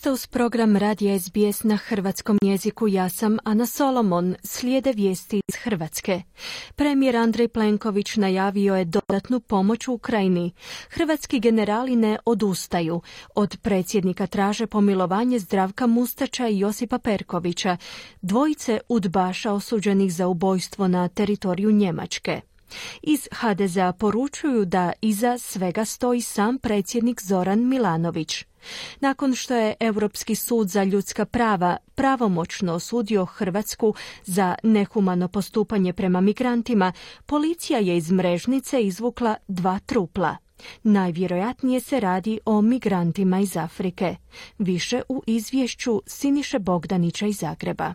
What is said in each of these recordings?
ste uz program Radija SBS na hrvatskom jeziku. Ja sam Ana Solomon. Slijede vijesti iz Hrvatske. Premijer Andrej Plenković najavio je dodatnu pomoć u Ukrajini. Hrvatski generali ne odustaju. Od predsjednika traže pomilovanje Zdravka Mustača i Josipa Perkovića, dvojice udbaša osuđenih za ubojstvo na teritoriju Njemačke. Iz HDZ-a poručuju da iza svega stoji sam predsjednik Zoran Milanović. Nakon što je Europski sud za ljudska prava pravomoćno osudio Hrvatsku za nehumano postupanje prema migrantima, policija je iz mrežnice izvukla dva trupla. Najvjerojatnije se radi o migrantima iz Afrike. Više u izvješću Siniše Bogdanića iz Zagreba.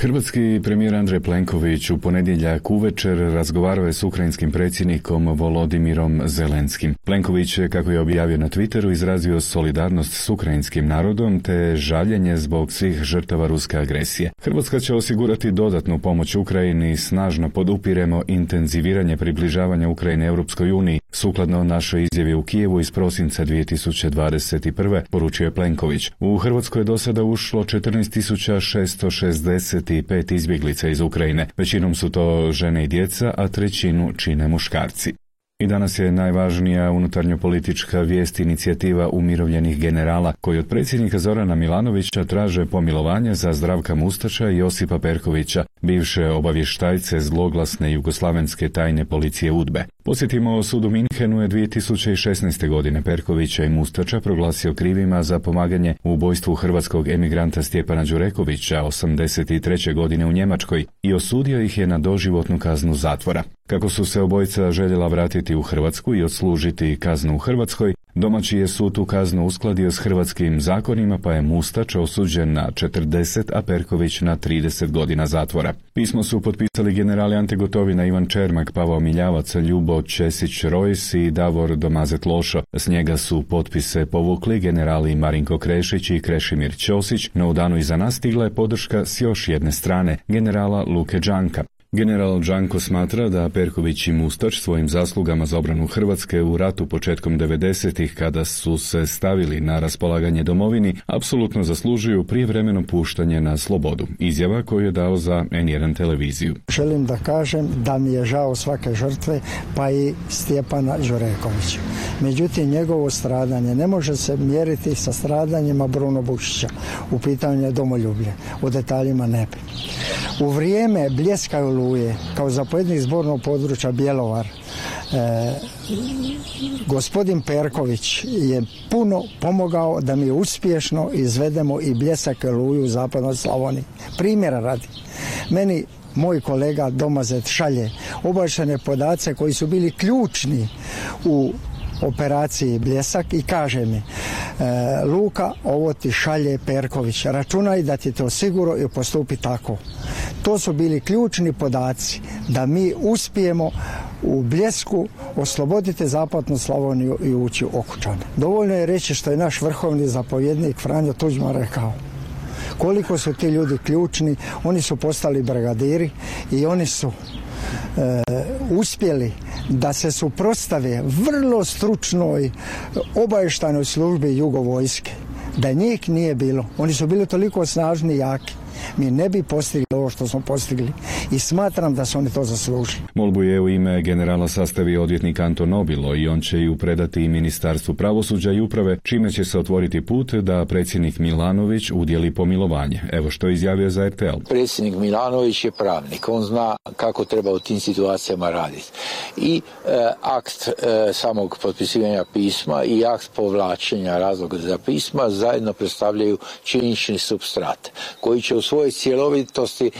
Hrvatski premijer Andrej Plenković u ponedjeljak uvečer razgovarao je s ukrajinskim predsjednikom Volodimirom Zelenskim. Plenković je, kako je objavio na Twitteru, izrazio solidarnost s ukrajinskim narodom te žaljenje zbog svih žrtava ruske agresije. Hrvatska će osigurati dodatnu pomoć Ukrajini i snažno podupiremo intenziviranje približavanja Ukrajine Europskoj uniji, sukladno našoj izjavi u Kijevu iz prosinca 2021. poručio je Plenković. U Hrvatskoj je do sada ušlo 14.660 pet izbjeglica iz Ukrajine. Većinom su to žene i djeca, a trećinu čine muškarci. I danas je najvažnija unutarnjopolitička vijest inicijativa umirovljenih generala koji od predsjednika Zorana Milanovića traže pomilovanje za Zdravka Mustača i Josipa Perkovića, bivše obavještajce zloglasne jugoslavenske tajne policije UDBE. Posjetimo sud u Minhenu je 2016. godine Perkovića i Mustača proglasio krivima za pomaganje u ubojstvu hrvatskog emigranta Stjepana Đurekovića 83. godine u Njemačkoj i osudio ih je na doživotnu kaznu zatvora. Kako su se obojica željela vratiti u Hrvatsku i odslužiti kaznu u Hrvatskoj, domaći je sud tu kaznu uskladio s hrvatskim zakonima pa je Mustač osuđen na 40, a Perković na 30 godina zatvora. Pismo su potpisali generali Ante Gotovina, Ivan Čermak, Pavao Miljavac, Ljubo Česić Rojs i Davor Domazet Lošo. S njega su potpise povukli generali Marinko Krešić i Krešimir Ćosić, no u danu iza nas stigla je podrška s još jedne strane, generala Luke Đanka. General Đanko smatra da Perković i Mustač svojim zaslugama za obranu Hrvatske u ratu početkom 90-ih kada su se stavili na raspolaganje domovini apsolutno zaslužuju prijevremeno puštanje na slobodu. Izjava koju je dao za N1 televiziju. Želim da kažem da mi je žao svake žrtve pa i Stjepana Đurekovića. Međutim, njegovo stradanje ne može se mjeriti sa stradanjima Bruno Bušića. U pitanju je domoljublje. U detaljima ne bi. U vrijeme bljeska oluje kao zapovjednik zbornog područja Bjelovar e, gospodin Perković je puno pomogao da mi uspješno izvedemo i bljesak oluju u zapadnoj Slavoniji. Primjera radi. Meni moj kolega Domazet šalje obavještajne podace koji su bili ključni u operaciji Bljesak i kaže mi Luka, ovo ti šalje Perković. Računaj da ti to sigurno i postupi tako. To su bili ključni podaci da mi uspijemo u bljesku osloboditi zapadnu Slavoniju i ući u Okučane. Dovoljno je reći što je naš vrhovni zapovjednik Franjo Tuđman rekao. Koliko su ti ljudi ključni, oni su postali brigadiri i oni su e, uspjeli da se suprostave vrlo stručnoj obavještajnoj službi jugovojske. Da njih nije bilo. Oni su bili toliko snažni i jaki mi ne bi postigli ovo što smo postigli i smatram da su oni to zaslužili. Molbu je u ime generala sastavi odvjetnik Anton Nobilo i on će ju predati i Ministarstvu pravosuđa i uprave, čime će se otvoriti put da predsjednik Milanović udjeli pomilovanje. Evo što je izjavio za RTL. Predsjednik Milanović je pravnik, on zna kako treba u tim situacijama raditi. I e, akt e, samog potpisivanja pisma i akt povlačenja razloga za pisma zajedno predstavljaju činjenični substrat koji će u svojoj cjelovitosti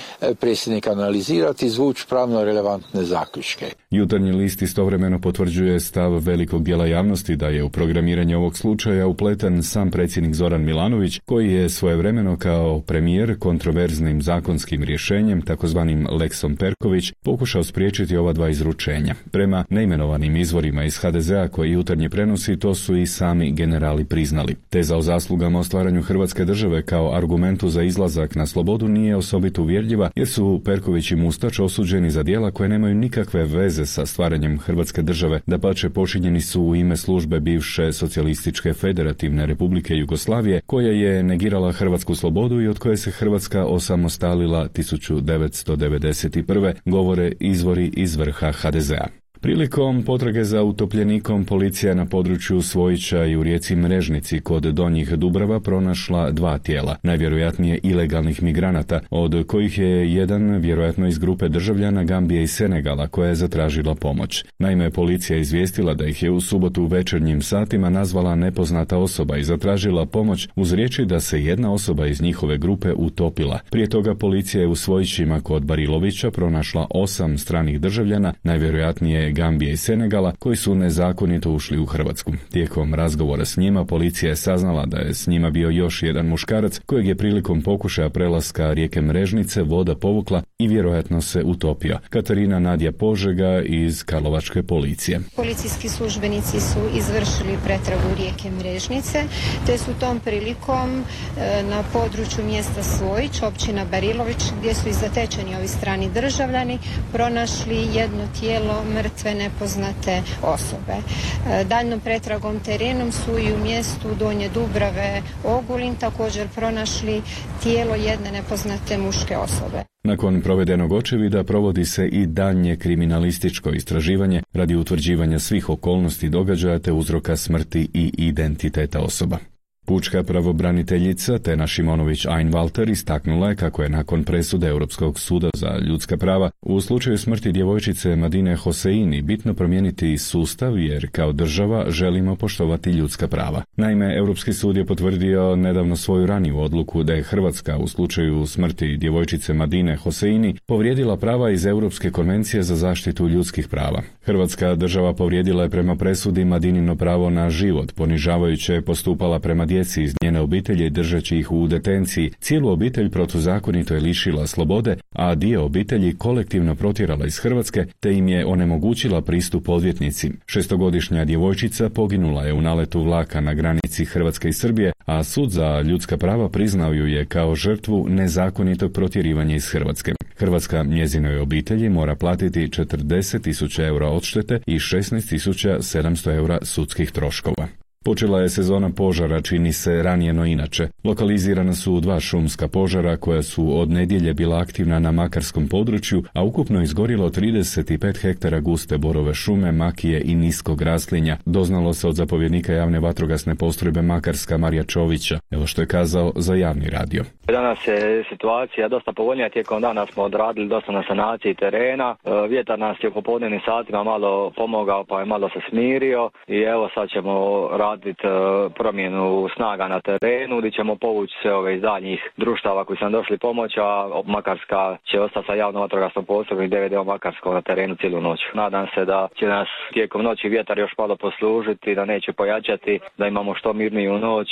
predsjednik analizirati i pravno relevantne zaključke. Jutarnji list istovremeno potvrđuje stav velikog dijela javnosti da je u programiranje ovog slučaja upleten sam predsjednik Zoran Milanović, koji je svojevremeno kao premijer kontroverznim zakonskim rješenjem, takozvanim Lexom Perković, pokušao spriječiti ova dva izručenja. Prema neimenovanim izvorima iz HDZ-a koji jutarnji prenosi, to su i sami generali priznali. Teza o zaslugama o stvaranju Hrvatske države kao argumentu za izlazak na slobodu nije osobito uvjerljiva uvjerljiva jer su Perković i Mustač osuđeni za djela koje nemaju nikakve veze sa stvaranjem Hrvatske države, da pače počinjeni su u ime službe bivše socijalističke federativne republike Jugoslavije koja je negirala hrvatsku slobodu i od koje se Hrvatska osamostalila 1991. govore izvori iz vrha HDZ-a. Prilikom potrage za utopljenikom policija na području Svojića i u rijeci Mrežnici kod Donjih Dubrava pronašla dva tijela, najvjerojatnije ilegalnih migranata, od kojih je jedan vjerojatno iz grupe državljana Gambije i Senegala koja je zatražila pomoć. Naime, policija izvijestila da ih je u subotu u večernjim satima nazvala nepoznata osoba i zatražila pomoć uz riječi da se jedna osoba iz njihove grupe utopila. Prije toga policija je u Svojićima kod Barilovića pronašla osam stranih državljana, najvjerojatnije Gambije i Senegala koji su nezakonito ušli u Hrvatsku. Tijekom razgovora s njima policija je saznala da je s njima bio još jedan muškarac kojeg je prilikom pokušaja prelaska rijeke Mrežnice voda povukla i vjerojatno se utopio. Katarina Nadja Požega iz Karlovačke policije. Policijski službenici su izvršili pretragu rijeke Mrežnice, te su tom prilikom e, na području mjesta Svojić, općina Barilović, gdje su i zatečeni ovi strani državljani, pronašli jedno tijelo mrtve sve nepoznate osobe. E, daljnom pretragom terenom su i u mjestu Donje Dubrave Ogulin također pronašli tijelo jedne nepoznate muške osobe. Nakon provedenog očevida provodi se i daljnje kriminalističko istraživanje radi utvrđivanja svih okolnosti događaja te uzroka smrti i identiteta osoba. Pučka pravobraniteljica Tena Šimonović Einwalter istaknula je kako je nakon presude Europskog suda za ljudska prava u slučaju smrti djevojčice Madine Hoseini bitno promijeniti sustav jer kao država želimo poštovati ljudska prava. Naime, Europski sud je potvrdio nedavno svoju raniju odluku da je Hrvatska u slučaju smrti djevojčice Madine Hoseini povrijedila prava iz Europske konvencije za zaštitu ljudskih prava. Hrvatska država povrijedila je prema presudi Madinino pravo na život, ponižavajuće je postupala prema djeci iz njene obitelji držeći ih u detenciji, cijelu obitelj protuzakonito je lišila slobode, a dio obitelji kolektivno protjerala iz Hrvatske te im je onemogućila pristup odvjetnici. Šestogodišnja djevojčica poginula je u naletu vlaka na granici Hrvatske i Srbije, a sud za ljudska prava priznao ju je kao žrtvu nezakonitog protjerivanja iz Hrvatske. Hrvatska njezinoj obitelji mora platiti 40.000 eura odštete i 16.700 eura sudskih troškova. Počela je sezona požara, čini se ranije no inače. Lokalizirana su dva šumska požara koja su od nedjelje bila aktivna na makarskom području, a ukupno izgorilo 35 hektara guste borove šume, makije i niskog raslinja. Doznalo se od zapovjednika javne vatrogasne postrojbe Makarska Marija Čovića. Evo što je kazao za javni radio. Danas je situacija dosta povoljnija, tijekom dana smo odradili dosta na sanaciji terena. E, vjetar nas je u popodnevnim satima malo pomogao pa je malo se smirio i evo sad ćemo raditi raditi e, promjenu snaga na terenu gdje ćemo povući sve ove iz daljnjih društava koji su nam došli pomoć, a Makarska će ostati sa javnom vatrogasnom postrojbom i DVD Makarskog na terenu cijelu noć. Nadam se da će nas tijekom noći vjetar još malo poslužiti, da neće pojačati, da imamo što mirniju noć.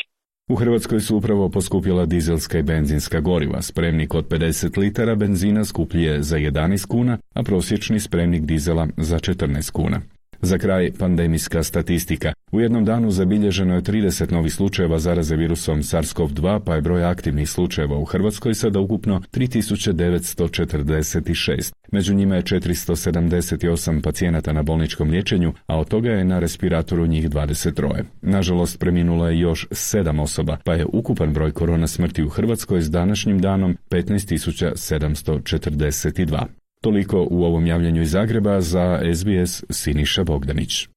U Hrvatskoj su upravo poskupila dizelska i benzinska goriva. Spremnik od 50 litara benzina skuplji za 11 kuna, a prosječni spremnik dizela za 14 kuna. Za kraj pandemijska statistika. U jednom danu zabilježeno je 30 novih slučajeva zaraze virusom SARS-CoV-2, pa je broj aktivnih slučajeva u Hrvatskoj sada ukupno 3946. Među njima je 478 pacijenata na bolničkom liječenju, a od toga je na respiratoru njih 23. Nažalost, preminulo je još 7 osoba, pa je ukupan broj korona smrti u Hrvatskoj s današnjim danom 15742. Toliko u ovom javljanju iz Zagreba za SBS Siniša Bogdanić.